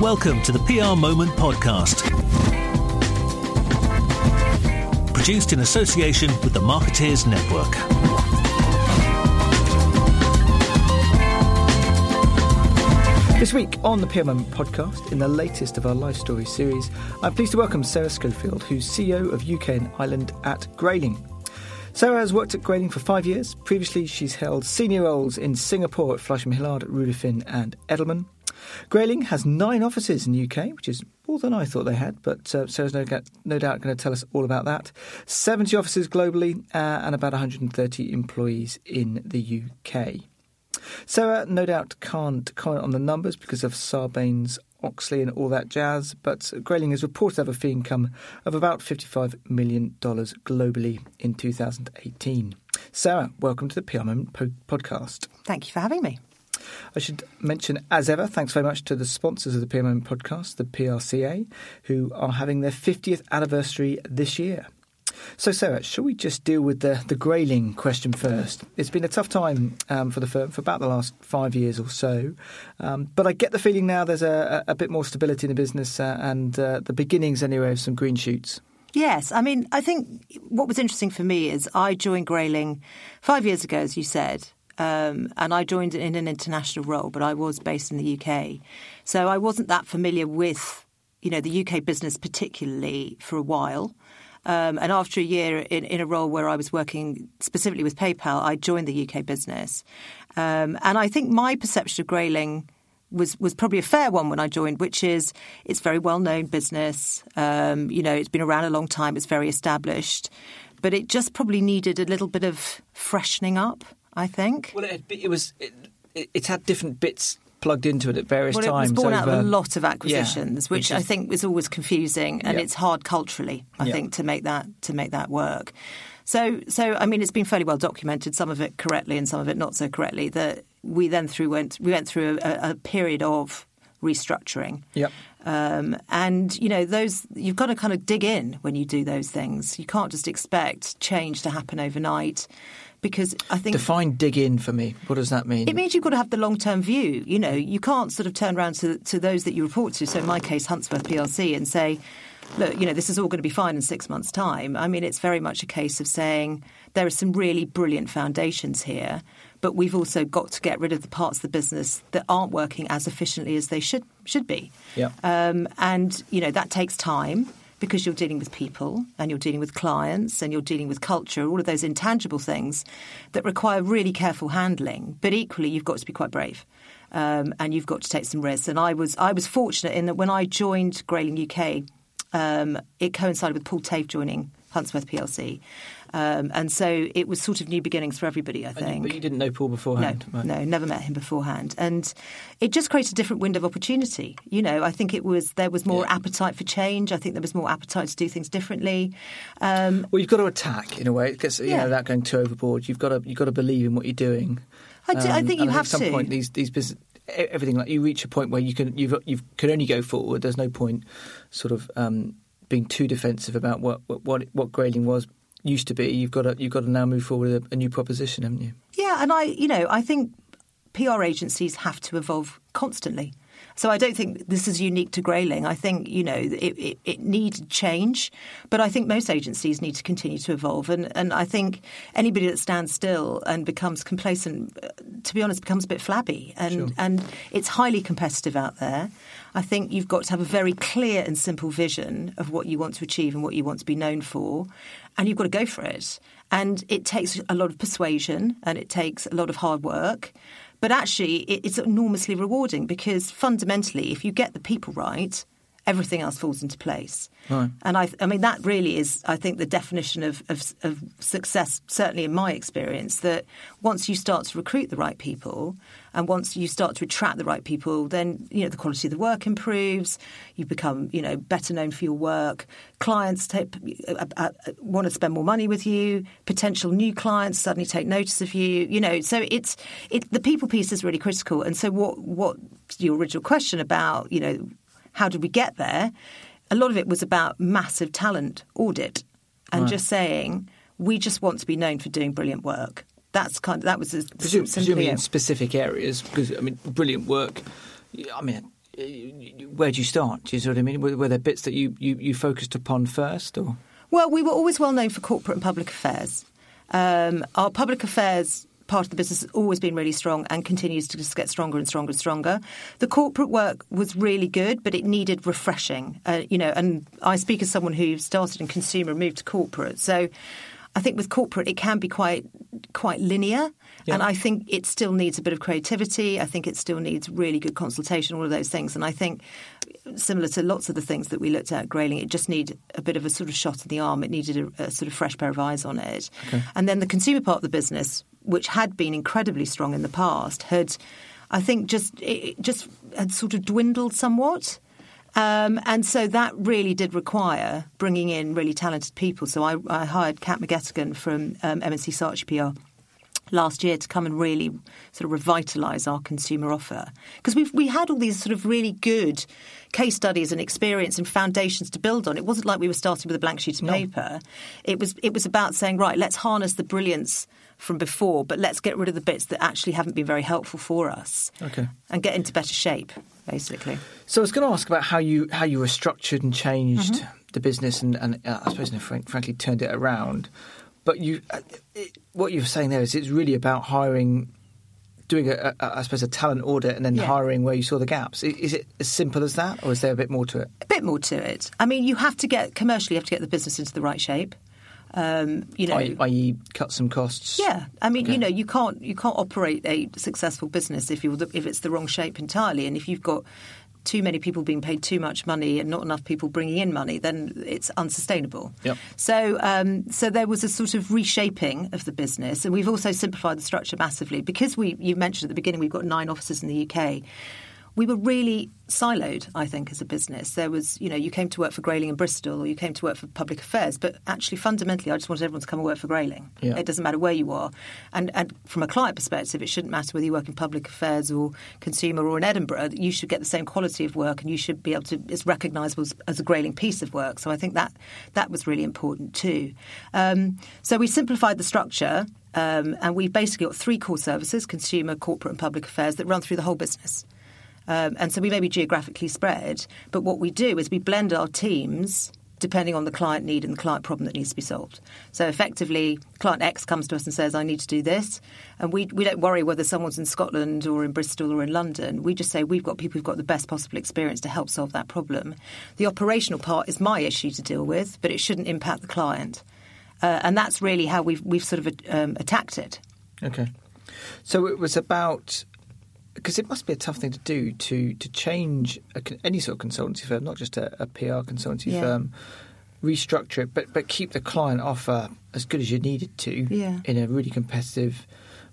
Welcome to the PR Moment podcast. Produced in association with the Marketeers Network. This week on the PR Moment podcast, in the latest of our Life Story series, I'm pleased to welcome Sarah Schofield, who's CEO of UK and Ireland at Grayling. Sarah has worked at Grayling for five years. Previously, she's held senior roles in Singapore at Fleishman Hillard, Ruder Finn, and Edelman. Grayling has nine offices in the UK, which is more than I thought they had, but uh, Sarah's no, no, doubt going to tell us all about that. 70 offices globally uh, and about 130 employees in the UK. Sarah, no doubt, can't comment on the numbers because of Sarbanes Oxley and all that jazz, but Grayling is reported to have a fee income of about $55 million globally in 2018. Sarah, welcome to the PR Moment po- podcast. Thank you for having me. I should mention, as ever, thanks very much to the sponsors of the Moment podcast, the PRCA, who are having their 50th anniversary this year. So, Sarah, shall we just deal with the, the Grayling question first? It's been a tough time um, for the firm for about the last five years or so, um, but I get the feeling now there's a, a bit more stability in the business uh, and uh, the beginnings, anyway, of some green shoots. Yes, I mean, I think what was interesting for me is I joined Grayling five years ago, as you said, um, and I joined in an international role, but I was based in the UK, so I wasn't that familiar with you know the UK business particularly for a while. Um, and after a year in, in, a role where I was working specifically with PayPal, I joined the UK business. Um, and I think my perception of Grayling was was probably a fair one when I joined, which is it's very well known business. Um, you know, it's been around a long time. It's very established, but it just probably needed a little bit of freshening up. I think. Well, it, it was it, it's had different bits plugged into it at various well, times. It was born over, out of a lot of acquisitions, yeah, which I think is always confusing, and it's hard culturally, I think, to make that to make that work. So, so I mean, it's been fairly well documented. Some of it correctly, and some of it not so correctly. That we then through went we went through a, a period of restructuring. Yep. Um, and you know those you've got to kind of dig in when you do those things. You can't just expect change to happen overnight because I think define dig in for me. What does that mean? It means you've got to have the long term view. You know, you can't sort of turn around to to those that you report to. So in my case, Huntsworth PLC, and say, look, you know, this is all going to be fine in six months' time. I mean, it's very much a case of saying there are some really brilliant foundations here, but we've also got to get rid of the parts of the business that aren't working as efficiently as they should should be. Yeah. Um, and you know that takes time because you're dealing with people and you're dealing with clients and you're dealing with culture, all of those intangible things that require really careful handling. But equally, you've got to be quite brave. Um, and you've got to take some risks. And I was I was fortunate in that when I joined Grayling UK, um, it coincided with Paul Taaffe joining Huntsworth PLC. Um, and so it was sort of new beginnings for everybody, I think. but you didn't know Paul beforehand? No, right. no, never met him beforehand. And it just created a different window of opportunity. You know, I think it was there was more yeah. appetite for change. I think there was more appetite to do things differently. Um, well, you've got to attack in a way because you yeah. know without going too overboard. You've got to you've got to believe in what you're doing. I, do, um, I think you have at some to. point these these business everything like you reach a point where you can you've you can only go forward. There's no point sort of um, being too defensive about what what what Grayling was used to be. You've got to you've got to now move forward with a, a new proposition, haven't you? Yeah, and I you know I think PR agencies have to evolve constantly. So I don't think this is unique to Grayling. I think you know it, it, it needs change, but I think most agencies need to continue to evolve. And and I think anybody that stands still and becomes complacent, uh, to be honest, becomes a bit flabby. And sure. and it's highly competitive out there. I think you've got to have a very clear and simple vision of what you want to achieve and what you want to be known for, and you've got to go for it. And it takes a lot of persuasion and it takes a lot of hard work. But actually, it's enormously rewarding because fundamentally, if you get the people right, everything else falls into place. Right. And I, I mean, that really is, I think, the definition of, of, of, success, certainly in my experience, that once you start to recruit the right people and once you start to attract the right people, then, you know, the quality of the work improves, you become, you know, better known for your work, clients take, uh, uh, uh, want to spend more money with you, potential new clients suddenly take notice of you, you know, so it's, it, the people piece is really critical. And so what, what your original question about, you know, how did we get there? A lot of it was about massive talent audit and right. just saying we just want to be known for doing brilliant work. That's kind of that was Presum- presumably in specific areas because I mean brilliant work. I mean where do you start? Do you see what I mean? Were, were there bits that you, you, you focused upon first, or Well, we were always well known for corporate and public affairs. Um, our public affairs part of the business has always been really strong and continues to just get stronger and stronger and stronger. The corporate work was really good, but it needed refreshing. Uh, you know, and I speak as someone who started in consumer and moved to corporate, so. I think with corporate it can be quite quite linear, Yeah. and I think it still needs a bit of creativity. I think it still needs really good consultation, all of those things. And I think similar to lots of the things that we looked at at Grayling, it just needed a bit of a sort of shot in the arm. It needed a, a sort of fresh pair of eyes on it. And then the consumer part of the business, which had been incredibly strong in the past, had, I think, just it just had sort of dwindled somewhat. Um, and so that really did require bringing in really talented people. So I, I hired Kat McGettigan from um, M&C Saatchi PR last year to come and really sort of revitalise our consumer offer because we we had all these sort of really good case studies and experience and foundations to build on. It wasn't like we were starting with a blank sheet of paper. It was it was about saying right, let's harness the brilliance from before, but let's get rid of the bits that actually haven't been very helpful for us. Okay. and get into better shape, basically. So I was going to ask about how you how you were structured and changed Mm-hmm. the business and, and uh, I suppose, frank, frankly, turned it around. But you, uh, it, what you're saying there is it's really about hiring, doing a, a I suppose a talent audit and then Yeah. hiring where you saw the gaps. I- Is it as simple as that, or is there a bit more to it? a bit more to it. I mean, you have to get commercially, you have to get the business into the right shape. Um, you know, I- i.e., cut some costs. yeah. I mean, Okay. you know, you can't you can't operate a successful business if you if it's the wrong shape entirely, and if you've got too many people being paid too much money and not enough people bringing in money, then it's unsustainable. Yep. So, um, so there was a sort of reshaping of the business, and we've also simplified the structure massively because we. You mentioned at the beginning we've got nine offices in the UK. We were really siloed, I think, as a business. There was, you know, you came to work for Grayling in Bristol, or you came to work for Public Affairs, but actually, fundamentally, I just wanted everyone to come and work for Grayling. Yeah. It doesn't matter where you are, and and from a client perspective, it shouldn't matter whether you work in Public Affairs or consumer or in Edinburgh. You should get the same quality of work, and you should be able to. It's recognisable as, as a Grayling piece of work. So I think that that was really important too. Um, so we simplified the structure. Um, and we've basically got three core services consumer, corporate, and public affairs that run through the whole business. Um, and so we may be geographically spread, but what we do is we blend our teams depending on the client need and the client problem that needs to be solved. So effectively, client X comes to us and says, I need to do this. And we, we don't worry whether someone's in Scotland or in Bristol or in London. We just say, we've got people who've got the best possible experience to help solve that problem. The operational part is my issue to deal with, but it shouldn't impact the client. Uh, and that's really how we've, we've sort of um, attacked it. Okay. So it was about because it must be a tough thing to do to to change a, any sort of consultancy firm, not just a, a PR consultancy Yeah. firm, restructure it, but but keep the client offer as good as you needed to Yeah. in a really competitive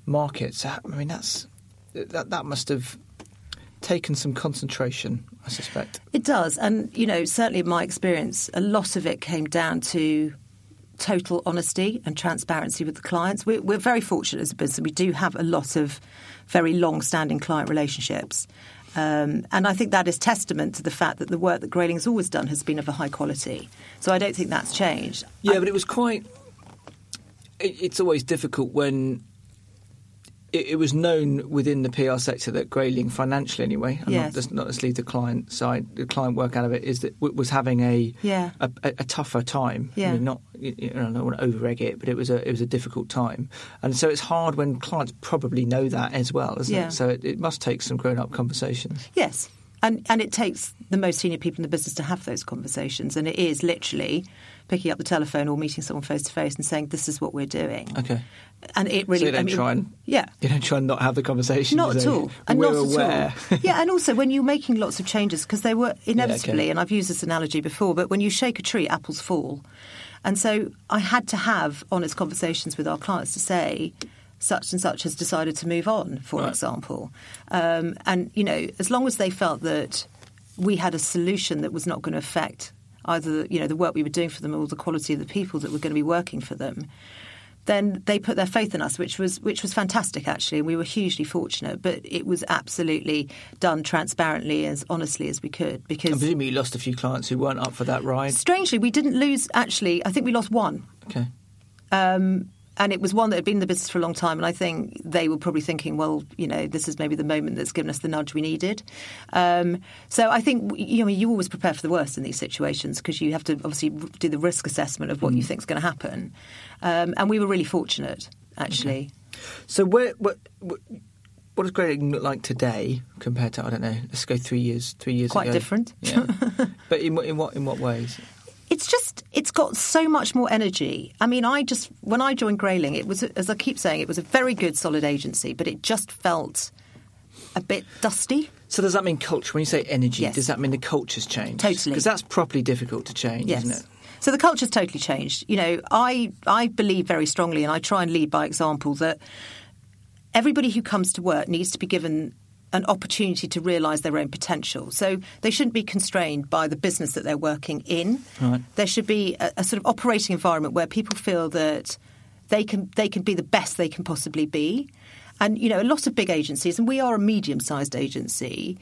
market. So I mean that's that that must have taken some concentration, I suspect. It does. And, you know, certainly in my experience, a lot of it came down to total honesty and transparency with the clients. We're, we're very fortunate as a business. We do have a lot of very long standing client relationships. Um, and I think that is testament to the fact that the work that Grayling has always done has been of a high quality. So I don't think that's changed. Yeah, I- but it was quite. It, it's always difficult when it, it was known within the PR sector that Grayling, financially anyway, and Yes. not, just not necessarily the client side, the client work out of it, is that was having a Yeah. a, a, a tougher time. I Yeah. mean, not you you know, I don't want to over egg it, but it was a it was a difficult time, and so it's hard when clients probably know that as well, isn't Yeah. it? So it, it must take some grown up conversations. Yes. And, and it takes the most senior people in the business to have those conversations. And it is literally picking up the telephone or meeting someone face to face and saying, this is what we're doing. Okay. And it really. so you don't I mean, try and Yeah. you don't try and not have the conversation. Not at all. And not aware. at all. yeah, and also when you're making lots of changes, because they were inevitably, okay. and I've used this analogy before, but when you shake a tree, apples fall. And so I had to have honest conversations with our clients to say, such and such has decided to move on, for Right. example. Um, and, you know, as long as they felt that we had a solution that was not going to affect either you know the work we were doing for them or the quality of the people that were going to be working for them then they put their faith in us which was which was fantastic actually and we were hugely fortunate but it was absolutely done transparently as honestly as we could because presumably you lost a few clients who weren't up for that ride. strangely we didn't lose actually i think we lost one Okay. um, and it was one that had been in the business for a long time. And I think they were probably thinking, well, you know, this is maybe the moment that's given us the nudge we needed. Um, so I think you know you always prepare for the worst in these situations because you have to obviously do the risk assessment of what mm. you think is going to happen. Um, and we were really fortunate, actually. Okay. So where, what, what what does Grayling look like today compared to I don't know? Let's go three years. Three years Quite ago. different. Yeah. but in, in what in what ways? It's just it's got so much more energy. I mean, I just when I joined Grayling, it was as I keep saying, it was a very good, solid agency, but it just felt a bit dusty. So does that mean culture? When you say energy, yes. does that mean the culture's changed? Totally, because that's properly difficult to change, yes. isn't it? So the culture's totally changed. You know, I I believe very strongly, and I try and lead by example that everybody who comes to work needs to be given an opportunity to realise their own potential. So they shouldn't be constrained by the business that they're working in. Right. There should be a, a, sort of operating environment where people feel that they can they can be the best they can possibly be. And you know, a lot of big agencies, and we are a medium-sized agency,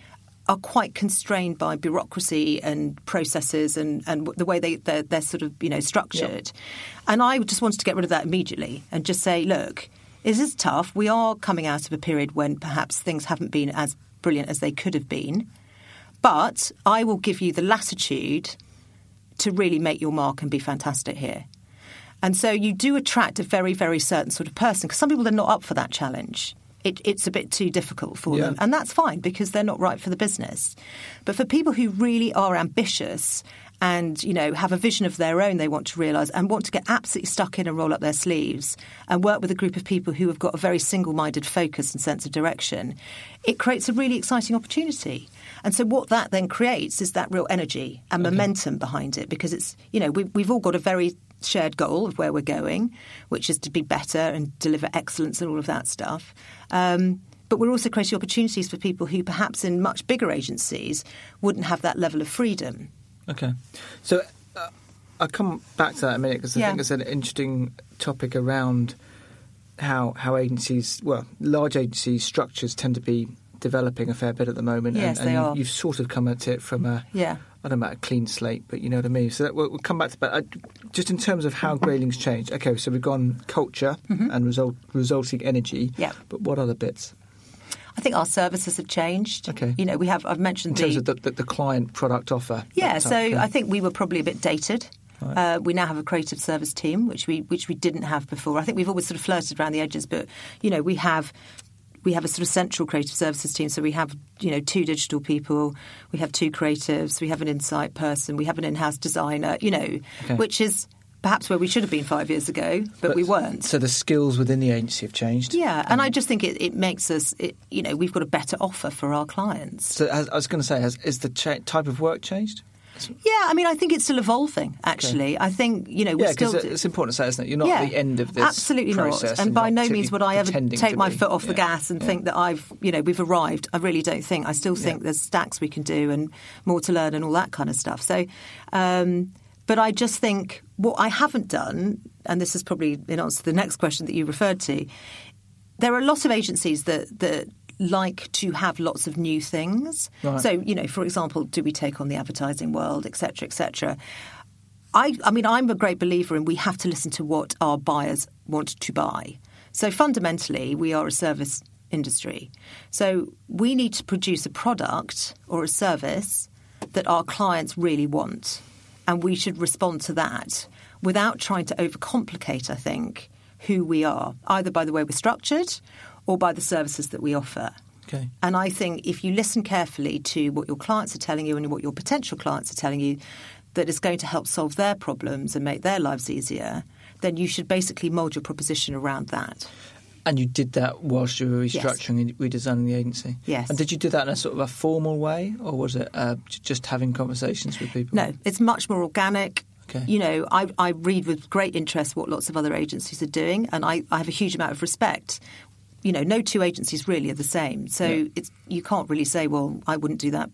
are quite constrained by bureaucracy and processes and, and the way they they're, they're sort of you know structured. Yep. And I just wanted to get rid of that immediately and just say, look it is tough. We are coming out of a period when perhaps things haven't been as brilliant as they could have been. But I will give you the latitude to really make your mark and be fantastic here. And so you do attract a very, very certain sort of person because some people are not up for that challenge. It, it's a bit too difficult for yeah. them. And that's fine because they're not right for the business. But for people who really are ambitious and you know have a vision of their own they want to realise and want to get absolutely stuck in and roll up their sleeves and work with a group of people who have got a very single-minded focus and sense of direction it creates a really exciting opportunity. And so what that then creates is that real energy and okay. momentum behind it because it's you know we, we've all got a very shared goal of where we're going which is to be better and deliver excellence and all of that stuff. Um, but we're also creating opportunities for people who perhaps in much bigger agencies wouldn't have that level of freedom Okay. So uh, I'll come back to that in a minute because I yeah. think it's an interesting topic around how how agencies, well, large agency structures tend to be developing a fair bit at the moment. Yes, and, and they you, are. You've sort of come at it from a yeah. I don't know about a clean slate, but you know what I mean. So that, we'll, we'll, come back to that. just in terms of how Grayling's changed. Okay, so we've gone culture mm-hmm. and result, resulting energy. Yeah. But what other bits? I think our services have changed. Okay. You know, we have. I've mentioned in terms the, of the, the, the client product offer. Yeah. So I think we were probably a bit dated. Right. Uh, we now have a creative service team, which we which we didn't have before. I think we've always sort of flirted around the edges, but you know, we have we have a sort of central creative services team. So we have, you know, two digital people, we have two creatives, we have an insight person, we have an in-house designer, you know, okay. which is perhaps where we should have been five years ago, but, but, we weren't. So the skills within the agency have changed. Yeah, and I just think it, it makes us, it, you know, we've got a better offer for our clients. So I was going to say, has, is the cha- type of work changed? Yeah, I mean, I think it's still evolving. Actually, okay. I think you know we're yeah, still. It's important to say, isn't it? You're not yeah, at the end of this. Absolutely not. And, and by no means would I ever take my be. foot off yeah. the gas and think that I've, you know, we've arrived. I really don't think. I still think there's stacks we can do and more to learn and all that kind of stuff. So. Um, but I just think what I haven't done, and this is probably in answer to the next question that you referred to, there are lots of agencies that that like to have lots of new things. Right. So, you know, for example, do we take on the advertising world, etc., etc. I, I mean, I'm a great believer in we have to listen to what our buyers want to buy. So fundamentally, we are a service industry. So we need to produce a product or a service that our clients really want and we should respond to that without trying to overcomplicate, I think, who we are, either by the way we're structured or by the services that we offer. Okay. And I think if you listen carefully to what your clients are telling you and what your potential clients are telling you, that is going to help solve their problems and make their lives easier, then you should basically mould your proposition around that. And you did that whilst you were restructuring yes. and redesigning the agency? Yes. And did you do that in a sort of a formal way, or was it uh, just having conversations with people? No, it's much more organic. Okay. You know, I, I read with great interest what lots of other agencies are doing, and I, I have a huge amount of respect. You know, no two agencies really are the same. So yeah. it's you can't really say, well, I wouldn't do that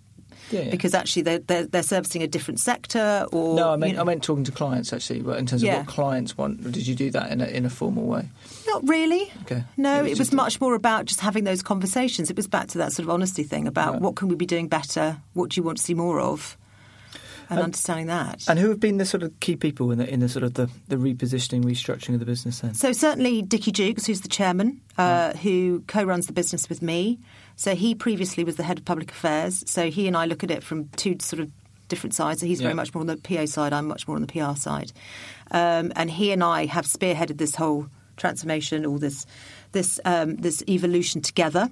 yeah, yeah. because actually they're, they're, they're servicing a different sector or no I meant you know. I meant talking to clients actually but in terms of Yeah. what clients want did you do that in a, in a formal way not really Okay. no It was it was just a- much more about just having those conversations it was back to that sort of honesty thing about Right. what can we be doing better what do you want to see more of and, understanding that. And who have been the sort of key people in the in the sort of the, the repositioning, restructuring of the business then? So certainly Dickie Jukes, who's the chairman, uh, who co-runs the business with me. So he previously was the head of public affairs. So he and I look at it from two sort of different sides. So he's Yeah. very much more on the PA side. I'm much more on the PR side. Um, and he and I have spearheaded this whole transformation, all this this um, this evolution together.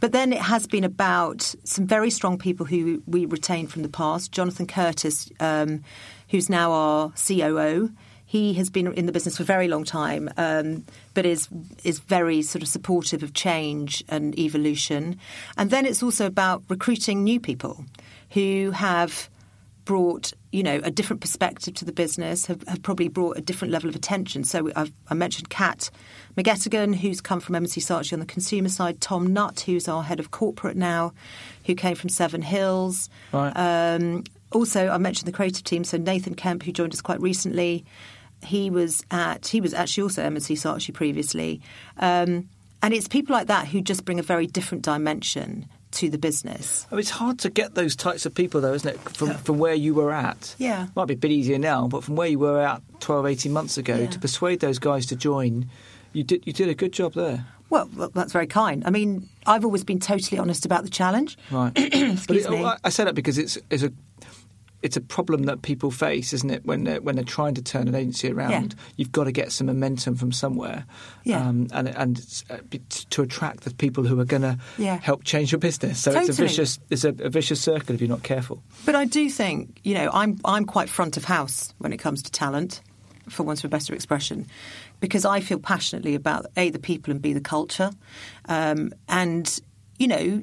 But then it has been about some very strong people who we retained from the past. Jonathan Curtis, um, who's now our COO. He has been in the business for a very long time, um, but is is very sort of supportive of change and evolution. And then it's also about recruiting new people who have brought you know a different perspective to the business have, have probably brought a different level of attention. So I've, i mentioned kat mcgettigan who's come from M&C Saatchi on the consumer side tom nutt who's our head of corporate now who came from seven hills. Right. um, also i mentioned the creative team. So nathan kemp who joined us quite recently he was at he was actually also M&C Saatchi previously. Um, and it's people like that who just bring a very different dimension to the business Oh, it's hard to get those types of people, though, isn't it? From from where you were at. Yeah. Might be a bit easier now, but from where you were at 12, 18 months ago, Yeah. to persuade those guys to join, you did you did a good job there. Well, that's very kind. I mean, I've always been totally honest about the challenge. Right. Excuse it, me. I- I say that because it's it's a it's a problem that people face, isn't it? When they're, when they're trying to turn an agency around, you've got to get some momentum from somewhere, Yeah. um, and and uh, to attract the people who are going to Yeah. help change your business. So it's a vicious it's a, a vicious circle if you're not careful. But I do think, you know, I'm I'm quite front of house when it comes to talent, for want of a better expression, because I feel passionately about a the people and b the culture, um, and you know,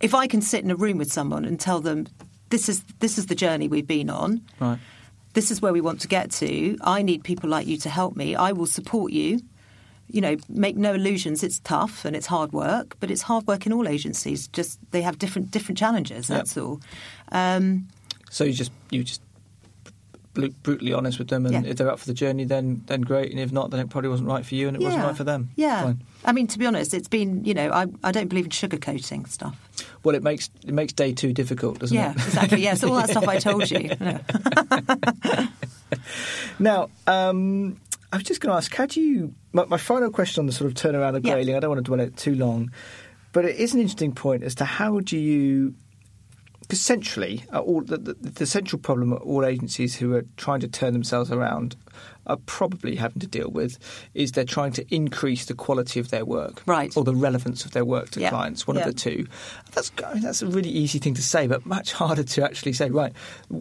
if I can sit in a room with someone and tell them this is this is the journey we've been on. Right. This is where we want to get to. I need people like you to help me. I will support you. You know, make no illusions. It's tough and it's hard work, but it's hard work in all agencies. Just they have different different challenges. Yep. That's all. Um, So you just you just brutally honest with them, and Yeah. if they're up for the journey, then then great, and if not, then it probably wasn't right for you, and it wasn't right for them. Yeah. Fine. I mean, to be honest, it's been, you know, I, I don't believe in sugarcoating stuff. Well, it makes it makes day two difficult, doesn't Yeah, it? Yeah, exactly. Yeah, so all that stuff I told you. Yeah. Now, um, I was just going to ask, how do you? My, my final question on the sort of turnaround of Yeah. I don't want to dwell on it too long, but it is an interesting point as to how do you? Because centrally, uh, all the, the, the central problem that all agencies who are trying to turn themselves around are probably having to deal with is they're trying to increase the quality of their work, Right. or the relevance of their work to Yeah. clients. One Yeah. of the two. That's I mean, that's a really easy thing to say, but much harder to actually say. Right,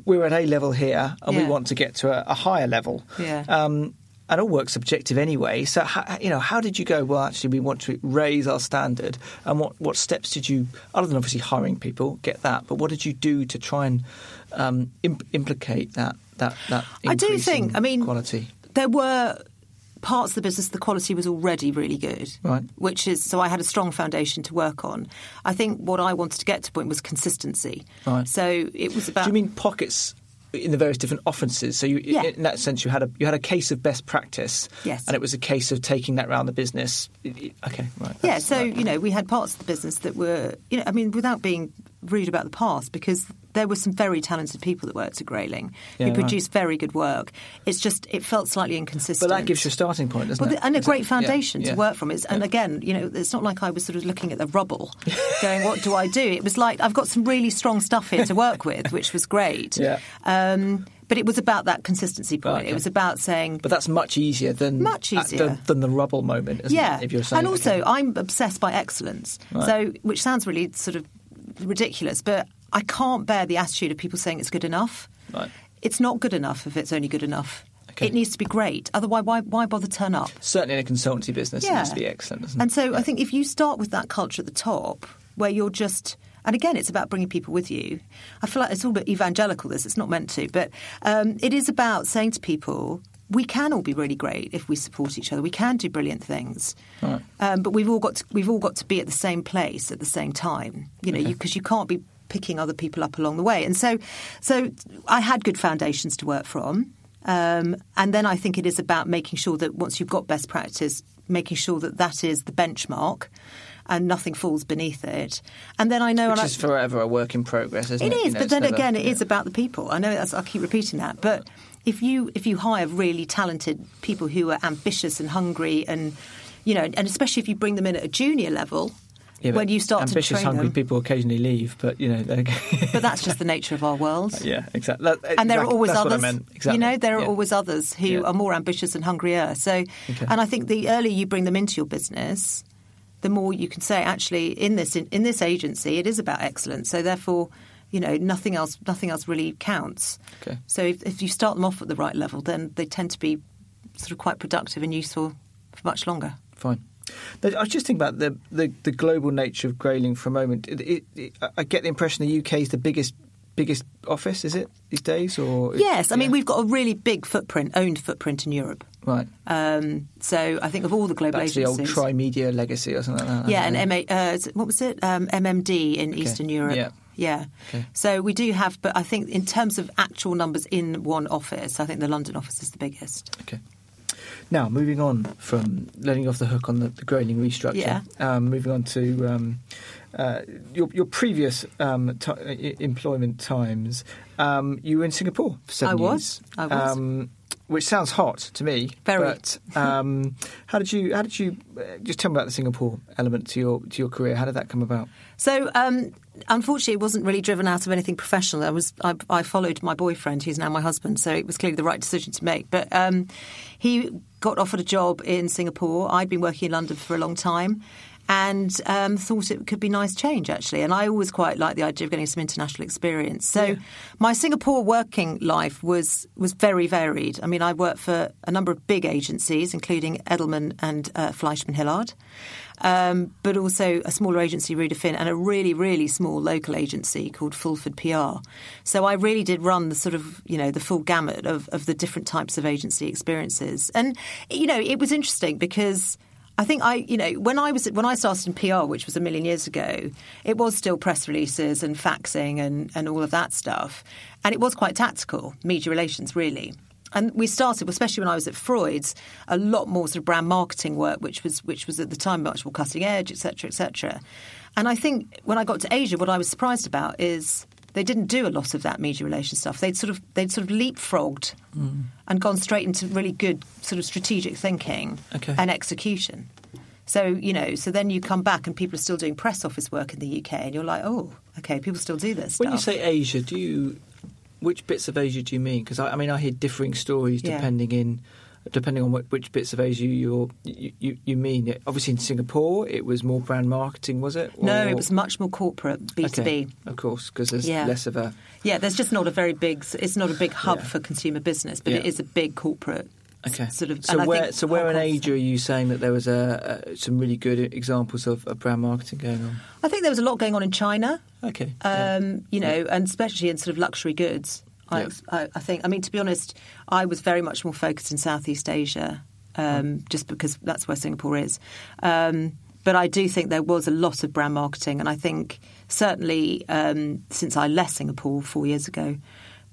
we're at a level here, and we want to get to a, a higher level. Yeah. Um, and all work's subjective anyway. So, how, you know, how did you go? Well, actually, we want to raise our standard. And what, what steps did you, other than obviously hiring people, get that? But what did you do to try and um, imp- implicate that that that? I do think, I mean, quality. there were parts of the business the quality was already really good Right. which is so i had a strong foundation to work on i think what i wanted to get to point was consistency Right. so it was about Do you mean pockets? In the various different offices, so you, Yeah. in that sense, you had a you had a case of best practice, Yes. and it was a case of taking that round the business. Okay, right. yeah so right. you know we had parts of the business that were you know i mean without being rude about the past because there were some very talented people that worked at grayling Yeah, who right. produced very good work it's just it felt slightly inconsistent but that gives you a starting point, doesn't Well, it? and a great foundation yeah, to work from. It's, and again, you know, it's not like I was sort of looking at the rubble, going, "What do I do?" It was like I've got some really strong stuff here to work with, which was great. Yeah. Um, but it was about that consistency point. Okay. It was about saying, But that's much easier than Much easier. than, than the rubble moment, isn't yeah. it? If you're saying, and also, okay. I'm obsessed by excellence. Right. So, which sounds really sort of ridiculous, but I can't bear the attitude of people saying it's good enough. Right. It's not good enough if it's only good enough. Okay. It needs to be great. Otherwise, why, why bother turn up? certainly in a consultancy business, it needs to be excellent, doesn't And so I think if you start with that culture at the top, where you're just, and again, it's about bringing people with you. I feel like it's all a bit evangelical. This it's not meant to, but um, it is about saying to people. We can all be really great if we support each other. We can do brilliant things, Right. um, but we've all got to, we've all got to be at the same place at the same time. You know, because you can't be picking other people up along the way. And so, so I had good foundations to work from. Um, and then I think it is about making sure that once you've got best practice, making sure that that is the benchmark. and nothing falls beneath it. And then I know, Which I- is forever a work in progress, isn't it it? is, You know, but then never- again, it yeah. is about the people. I know that's, I keep repeating that, but if you if you hire really talented people who are ambitious and hungry, and you know, and especially if you bring them in at a junior level, Yeah, when you start to ambitious, train hungry them, people occasionally leave, but you know, they're but that's just the nature of our world. yeah, exactly. That- And there are always others. What I meant. Exactly. You know, there are yeah. always others who Yeah. are more ambitious and hungrier. So, Okay. and I think the earlier you bring them into your business, the more you can say, actually, in this in, in this agency, it is about excellence. So, therefore, you know, nothing else nothing else really counts. Okay. So, if, if you start them off at the right level, then they tend to be sort of quite productive and useful for much longer. Fine. But I was just thinking about the, the, the global nature of Grayling for a moment. It, it, it, I get the impression the UK is the biggest biggest office, is it these days? Or Yes, I mean Yeah. we've got a really big footprint, owned footprint in Europe. right. Um, so I think of all the global That's the agencies. old Trimedia legacy or something like that. Yeah, and. MA, uh, what was it? Um, MMD in Eastern Europe. Yeah. Yeah. Okay. So we do have, but I think in terms of actual numbers in one office, I think the London office is the biggest. Okay. Now, moving on from letting off the hook on the, the Grayling restructure, Yeah. um, moving on to um, uh, your, your previous um, i- employment times, um, you were in Singapore for seven I was. years. I was. Um, which sounds hot to me. Very. But um, how did you? How did you? Uh, just tell me about the Singapore element to your to your career. How did that come about? So, um, unfortunately, it wasn't really driven out of anything professional. I was I, I followed my boyfriend, who's now my husband, so it was clearly the right decision to make. But um, he got offered a job in Singapore. I'd been working in London for a long time. And um, thought it could be nice change actually, and I always quite like the idea of getting some international experience. So, Yeah. my Singapore working life was was very varied. I mean, I worked for a number of big agencies, including Edelman and uh, Fleishman Hillard, um, but also a smaller agency, Ruder Finn, and a really, really small local agency called Fulford PR. So I really did run the sort of, you know, the full gamut of, of the different types of agency experiences. And, you know, it was interesting because I think I, you know, when I was when I started in PR, which was a million years ago, it was still press releases and faxing and, and all of that stuff, and it was quite tactical media relations, really. And we started, especially when I was at Freud's, a lot more sort of brand marketing work, which was which was at the time much more cutting edge, etc., etc. And I think when I got to Asia, what I was surprised about is they didn't do a lot of that media relations stuff. They'd sort of they'd sort of leapfrogged Mm. and gone straight into really good sort of strategic thinking Okay. and execution. So you know, so then you come back and people are still doing press office work in the UK, and you're like, oh, okay, people still do this. When you say Asia, do you which bits of Asia do you mean? Because I, I mean, I hear differing stories Yeah. depending in depending on what, which bits of Asia you're, you, you you mean. Obviously, in Singapore, it was more brand marketing, was it? no, it was much more corporate B two B. of course, because there's Yeah. less of a. Yeah, there's just not a very big. It's not a big hub Yeah. for consumer business, but it Yeah. is a big corporate. Okay. Sort of. So and I where think so where in Asia are you saying that there was a, a some really good examples of, of brand marketing going on? I think there was a lot going on in China. Okay. yeah. um, you know, and especially in sort of luxury goods. I. I, I think. I mean, to be honest, I was very much more focused in Southeast Asia, um, just because that's where Singapore is. Um, but I do think there was a lot of brand marketing, and I think certainly um, since I left Singapore four years ago,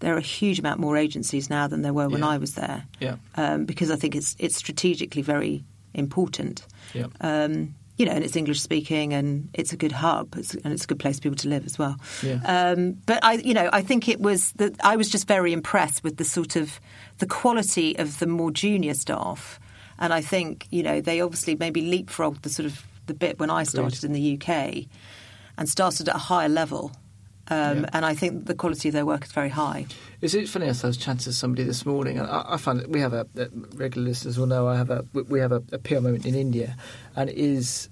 there are a huge amount more agencies now than there were when Yeah. I was there. Yeah. Um, because I think it's it's strategically very important. Yeah. Um, you know, and it's English speaking, and it's a good hub, it's, and it's a good place for people to live as well. Yeah. Um, but I, you know, I think it was that I was just very impressed with the sort of the quality of the more junior staff, and I think you know they obviously maybe leapfrogged the sort of the bit when I started in the UK, and started at a higher level. Um, Yeah. And I think the quality of their work is very high. Is it funny? I was chatting to somebody this morning, and I, I find that we have a, a regular listeners will know I have a we have a, a PR moment in India, and it is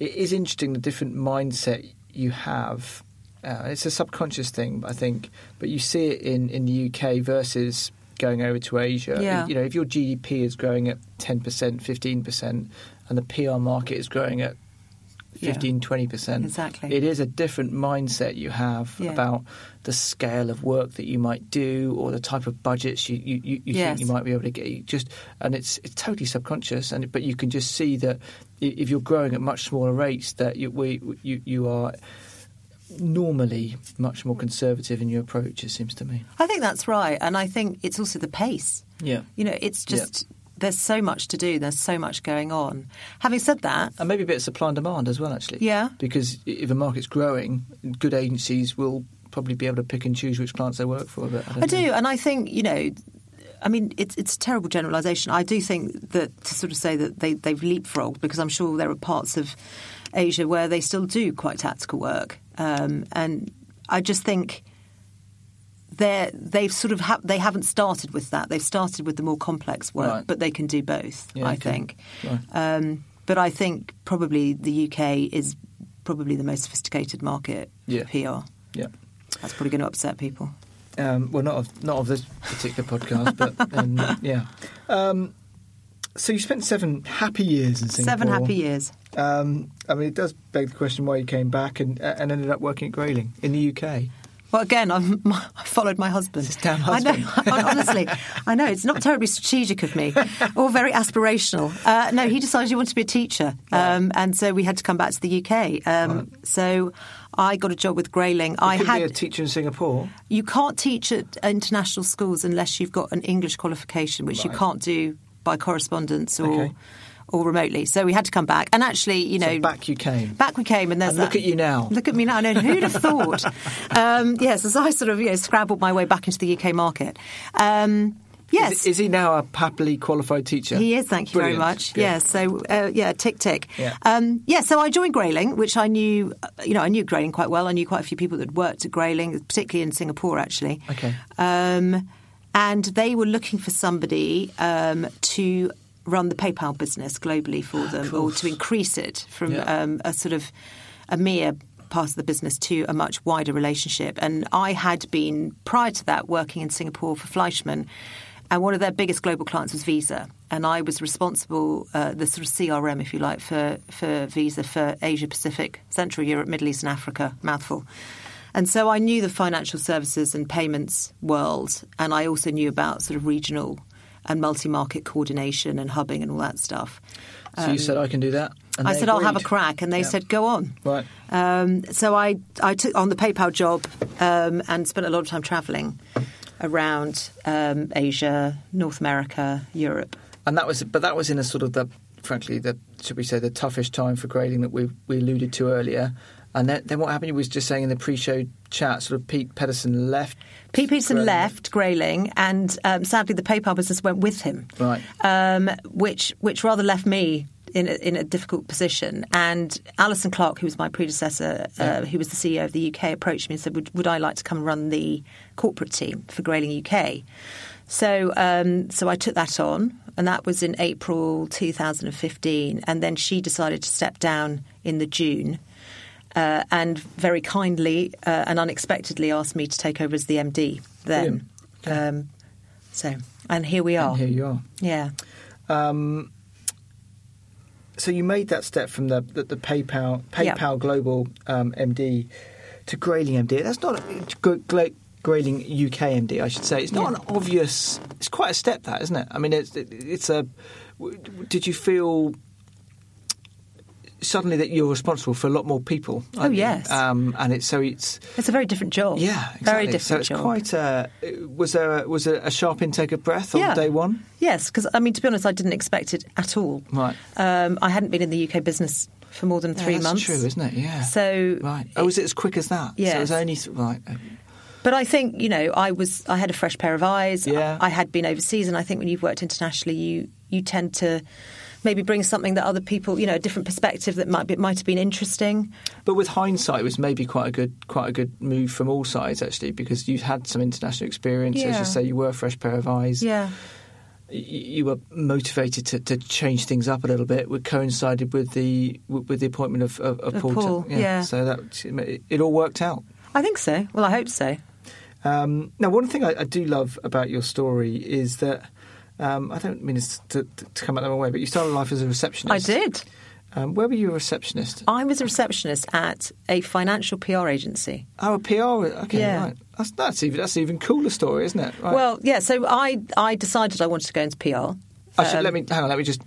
it is interesting the different mindset you have. Uh, it's a subconscious thing, I think, but you see it in, in the UK versus going over to Asia. Yeah. You know, if your GDP is growing at ten percent, fifteen percent, and the PR market is growing at. 15 20% Exactly. it is a different mindset you have about the scale of work that you might do or the type of budgets you, you, you, you Yes. think you might be able to get. You just and it's it's totally subconscious, and but you can just see that if you're growing at much smaller rates, that you we, you you are normally much more conservative in your approach. It seems to me. I think that's right, and I think it's also the pace. Yeah. You know, it's Yeah. There's so much to do. There's so much going on. Having said that, And maybe a bit of supply and demand as well, actually. Yeah. Because if a market's growing, good agencies will probably be able to pick and choose which clients they work for. But I, don't I do, and I think you know. I mean, it's it's a terrible generalisation. I do think that to sort of say that they they've leapfrogged because I'm sure there are parts of Asia where they still do quite tactical work, um, and I just think they they've sort of ha- they haven't started with that. They've started with the more complex work, Right. but they can do both. Yeah, I think. Right. Um, but I think probably the UK is probably the most sophisticated market Yeah. for PR. Yeah. That's probably going to upset people. Um, well, not of not of this particular podcast, but um, yeah. Um, so you spent seven happy years in Singapore. Seven happy years. Um, I mean, it does beg the question why you came back and and ended up working at Grayling in the UK. Well, again, I'm, I followed my husband. His damn I know, honestly, I know it's not terribly strategic of me, or very aspirational. Uh, no, he decided he wanted to be a teacher, um, and so we had to come back to the UK. Um, So I got a job with Grayling. I Could had be a teacher in Singapore. you can't teach at international schools unless you've got an English qualification, which you can't do by correspondence or Okay. Or remotely. So we had to come back, and actually, you know, So back you came. Back we came, and there's And look at you now. Look at me now. I know who'd have thought. um, yes, as I sort of you know scrabbled my way back into the UK market. Um, yes, Is, is he now a happily qualified teacher? he is. Thank you Brilliant. very much. Good. Yeah. So uh, yeah, tick tick. Yeah. Um, yeah. So I joined Grayling, which I knew. uh, You know, I knew Grayling quite well. I knew quite a few people that worked at Grayling, particularly in Singapore, actually. Okay. Um, and they were looking for somebody um, to run the PayPal business globally for them, or to increase it from Yeah. um, a sort of a mere part of the business to a much wider relationship. And I had been prior to that working in Singapore for Fleishman, and one of their biggest global clients was Visa, and I was responsible, uh, the sort of CRM, if you like, for for Visa for Asia Pacific, Central Europe, Middle East, and Africa. Mouthful. And so I knew the financial services and payments world, and I also knew about sort of regional and multi-market coordination and hubbing and all that stuff. So you said I can do that. and I said I'll have a crack, and they Yeah. said go on. Right. Um, so I I took on the PayPal job um, and spent a lot of time travelling around um, Asia, North America, Europe. And that was, but that was in a sort of the, frankly, the should we say the toughest time for Grayling that we we alluded to earlier. And then, then what happened? You was just saying in the pre-show chat, sort of Pete Pedersen left. Pete Pedersen Grayling. left Grayling, and um, sadly the PayPal business went with him. Right. um, which which rather left me in a, in a difficult position. And Alison Clark, who was my predecessor, uh, who was the CEO of the UK, approached me and said, "Would, would I like to come and run the corporate team for Grayling UK?" So um, so I took that on, and that was in April 2015. And then she decided to step down in the June. Uh, and very kindly uh, and unexpectedly asked me to take over as the MD then. Okay. Um, so, and here we are. And here you are. Yeah. Um, so you made that step from the the, the PayPal Yeah. PayPal Global um, MD to Grayling MD. That's not a, Gra- Gra- Grayling UK MD, I should say. It's not Yeah. an obvious. It's quite a step, that isn't it? I mean, it's it's a. Did you feel suddenly that you're responsible for a lot more people? Oh, yes. Um, and it's so it's It's a very different job. yeah, exactly. Very different So it's job. quite a. Was there a, was there a sharp intake of breath on Yeah. day one? Yes, because I mean, to be honest, I didn't expect it at all. Right. Um, I hadn't been in the UK business for more than Yeah, three that's months. true, isn't it? Yeah. So Right. Oh, was it as quick as that? So it was only th- right. But I think you know, I was I had a fresh pair of eyes. Yeah. I, I had been overseas, and I think when you've worked internationally, you you tend to maybe bring something that other people, you know, a different perspective that might be, might have been interesting. But with hindsight, it was maybe quite a good quite a good move from all sides actually, because you had some international experience. As you say, you were a fresh pair of eyes. Yeah. You were motivated to, to change things up a little bit. It coincided with the with the appointment of, of, of Of Paul. Paul, yeah. So that it, it all worked out. I think so. Well, I hope so. Um, now, one thing I, I do love about your story is that um, I don't mean to, to, to come out the wrong way, but you started life as a receptionist. I did. Um, where were you a receptionist? I was a receptionist at a financial PR agency. Oh, a PR. Okay, Yeah. right. That's that's even that's an even cooler story, isn't it? Right. Well, yeah. So I I decided I wanted to go into PR. I should, um, let me hang on. Let me just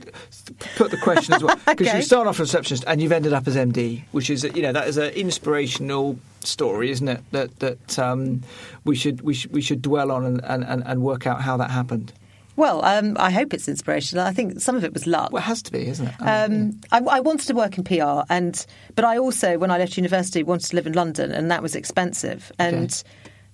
put the question as well because Okay. you start off as a receptionist and you've ended up as MD, which is you know that is an inspirational story, isn't it? That that um, we should we should we should dwell on and, and, and work out how that happened. Well, um, I hope it's inspirational. I think some of it was luck. Well, it has to be, isn't it? I mean, Um, I, I wanted to work in PR, and but I also, when I left university, wanted to live in London, and that was expensive. And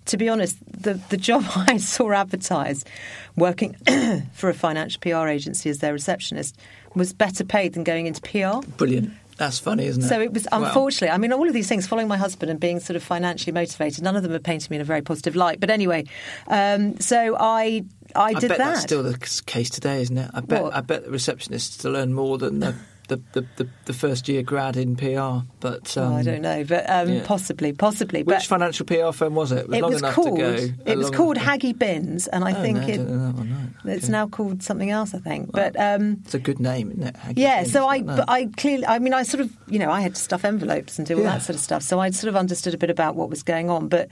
to be honest, the the job I saw advertised, working for a financial PR agency as their receptionist, was better paid than going into PR. brilliant. That's funny, isn't it? So it was Wow. unfortunately. I mean, all of these things, following my husband and being sort of financially motivated, none of them are painting me in a very positive light. But anyway, um, so I I I did bet that. that's still the case today, isn't it? I bet. What? I bet the receptionists to learn more than the the, the, the, the first year grad in PR. But um, Oh, I don't know, but um, yeah. possibly, possibly. Which but financial PR firm was it? It was it long was enough called to go. it was called Haggy Bins, and I Oh, think no, I it, don't know that one, it's Okay. now called something else. I think, but. Um, It's a good name, isn't it? Haggy yeah, Bins, so I, but I clearly, I mean, I sort of, you know, I had to stuff envelopes and do all Yeah. that sort of stuff. So I sort of understood a bit about what was going on. But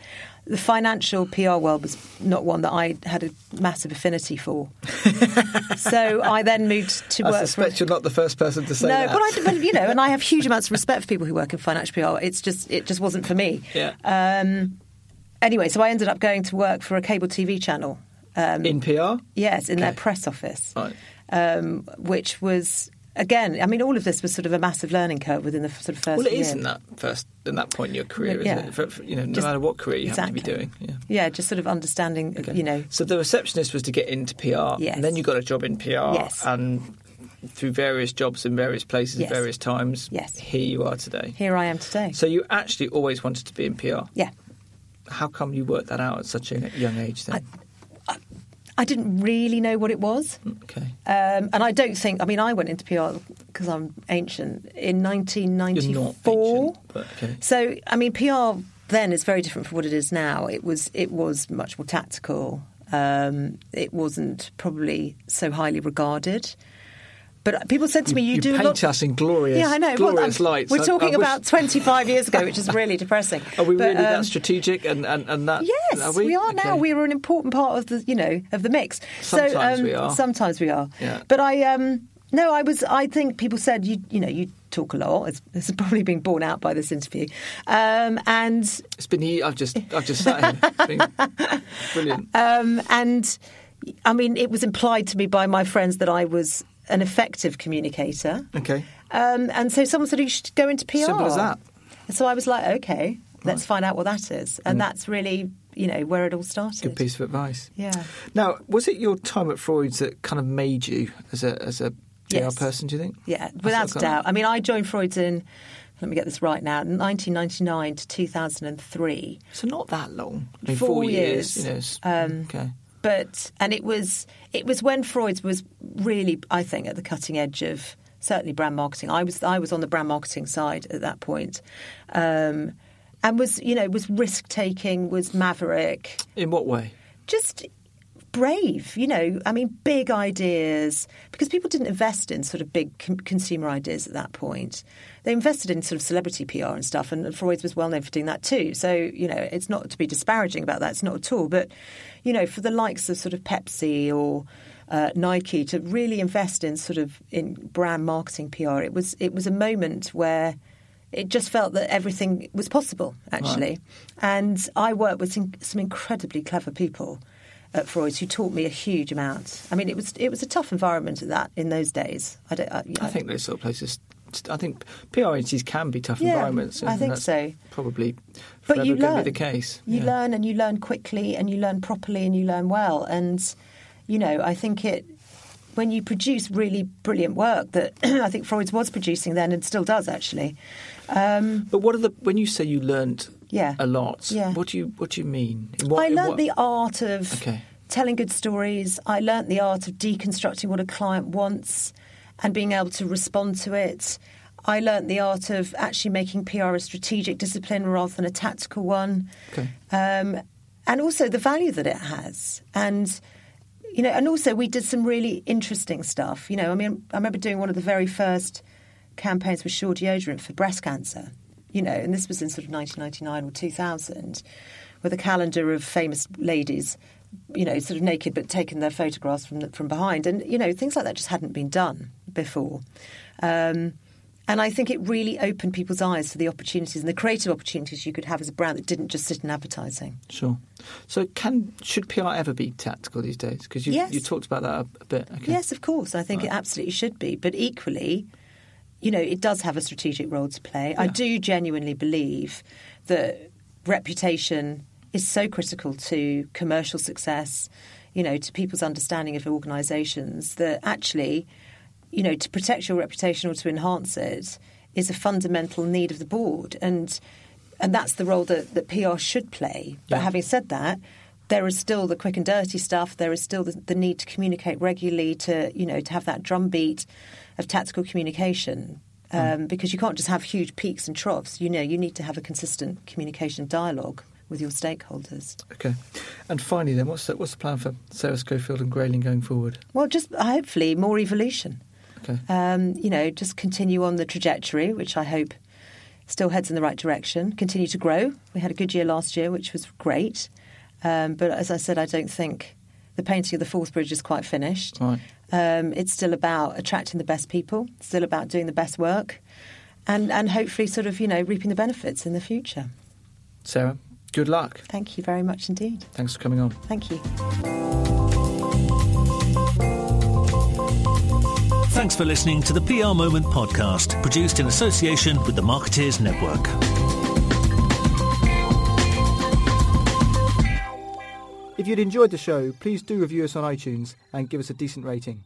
the financial PR world was not one that I had a massive affinity for. so I then moved to I work for. suspect you're not the first person to say no, that. but I, but, you know, and I have huge amounts of respect for people who work in financial PR. It's just, it just wasn't for me. Yeah. Um, anyway, so I ended up going to work for a cable TV channel. Um, in PR, Yes, in their press office, Right. um, which was again. I mean, all of this was sort of a massive learning curve within the sort of first. well, it year. is in that first in that point in your career, Yeah. isn't it? For, for, you know, no Just- matter what career you happen to be doing. Yeah. Yeah, just sort of understanding. Okay. You know, So the receptionist was to get into PR, Yes. and then you got a job in PR, Yes. and through various jobs in various places, Yes. at various times, Yes. here you are today. here I am today. So you actually always wanted to be in PR. yeah, How come you worked that out at such a young age then? I didn't really know what it was. okay. Um, and I don't think, I mean, I went into PR because I'm ancient in You're 1994. not ancient, okay. So, I mean, PR then is very different from what it is now. It was, it was much more tactical. Um, it wasn't probably so highly regarded. But people said to me, "You, you do paint lot." us in glorious, yeah, I know. Glorious I'm- lights. We're I- talking I wish- about 25 years ago, which is really depressing. Are we But, really that um, strategic and, and, and that? Yes, are we? we? are now. We are an important part of the, you know, of the mix. Sometimes so, um, we are. Sometimes we are. Yeah. But I, um, no, I was. I think people said you, you know, you talk a lot. It's, it's probably being borne out by this interview. Um, and It's been. I've just. I've just sat here. Brilliant. um, and I mean, it was implied to me by my friends that I was an effective communicator. Okay. Um, and so someone said you should go into PR. Simple as that. And so I was like, okay, let's find out what that is. And that's really, you know, where it all started. Mm. Good piece of advice. Yeah. Now, was it your time at Freud's that kind of made you as a as a PR Yes. person? Do you think? Yeah, without a kind of- doubt. I mean, I joined Freud's in, let me get this right now, 1999 to 2003. So not that long. I mean, Four four, years. You know. Um, okay. But and it was it was when Freud's was really, I think, at the cutting edge of certainly brand marketing. I was I was on the brand marketing side at that point, um, and was you know was risk taking, was maverick, In what way? just brave, you know. I mean, big ideas because people didn't invest in sort of big con- consumer ideas at that point. They invested in sort of celebrity PR and stuff, and Freud was well known for doing that too. So you know, it's not to be disparaging about that. It's not at all. But you know, for the likes of sort of Pepsi or uh, Nike to really invest in sort of in brand marketing PR, it was it was a moment where it just felt that everything was possible actually. And I worked with some incredibly clever people at Freud's who taught me a huge amount. I mean, it was it was a tough environment at that in those days. I don't. I, I think those sort of places. I think PR agencies can be tough Yeah, environments. I think that's so. Probably But you learn. be the case. You Yeah. learn and you learn quickly and you learn properly and you learn well. And you know, I think it when you produce really brilliant work that I think Freud's was producing then and still does actually. Um, But what are the when you say you learnt Yeah. a lot? Yeah. What do you what do you mean? What- I in learnt what- the art of Okay. telling good stories. I learnt the art of deconstructing what a client wants and being able to respond to it. I learnt the art of actually making PR a strategic discipline rather than a tactical one. Okay. Um, and also the value that it has. And you know, and also we did some really interesting stuff. You know, I mean, I remember doing one of the very first campaigns with Sure deodorant for breast cancer. You know, and this was in sort of 1999 or 2000, with a calendar of famous ladies, you know, sort of naked but taking their photographs from the, from behind, and you know, things like that just hadn't been done before. Um, And I think it really opened people's eyes to the opportunities and the creative opportunities you could have as a brand that didn't just sit in advertising. Sure. So, can should PR ever be tactical these days? Because you Yes. you talked about that a, a bit. Okay. Yes, of course. I think it absolutely should be. But equally, you know, it does have a strategic role to play. I do genuinely believe that reputation is so critical to commercial success, you know, to people's understanding of organisations that actually, you know, to protect your reputation or to enhance it is a fundamental need of the board. And and that's the role that, that PR should play. But Yeah. having said that, there is still the quick and dirty stuff. There is still the, the need to communicate regularly, to you know, to have that drumbeat of tactical communication. Um, Because you can't just have huge peaks and troughs. You know, you need to have a consistent communication dialogue with your stakeholders. Okay. And finally, then, what's the, what's the plan for Sarah Schofield and Grayling going forward? Well, just hopefully more evolution. Okay. Um, you know, just continue on the trajectory, which I hope still heads in the right direction. Continue to grow. We had a good year last year, which was great. Um, but as I said, I don't think the painting of the Forth Bridge is quite finished. Right. Um, it's still about attracting the best people. Still about doing the best work, and and hopefully, sort of, you know, reaping the benefits in the future. Sarah, good luck. Thank you very much indeed. Thanks for coming on. Thank you. Thanks for listening to the PR Moment podcast, produced in association with the Marketeers Network. If you'd enjoyed the show, please do review us on iTunes and give us a decent rating.